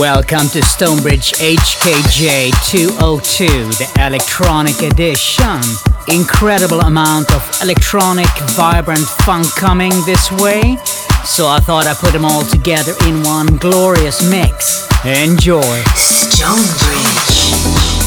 Welcome to Stonebridge HKJ 202, the electronic edition. Incredible amount of electronic, vibrant funk coming this way. So I thought I'd put them all together in one glorious mix. Enjoy. Stonebridge.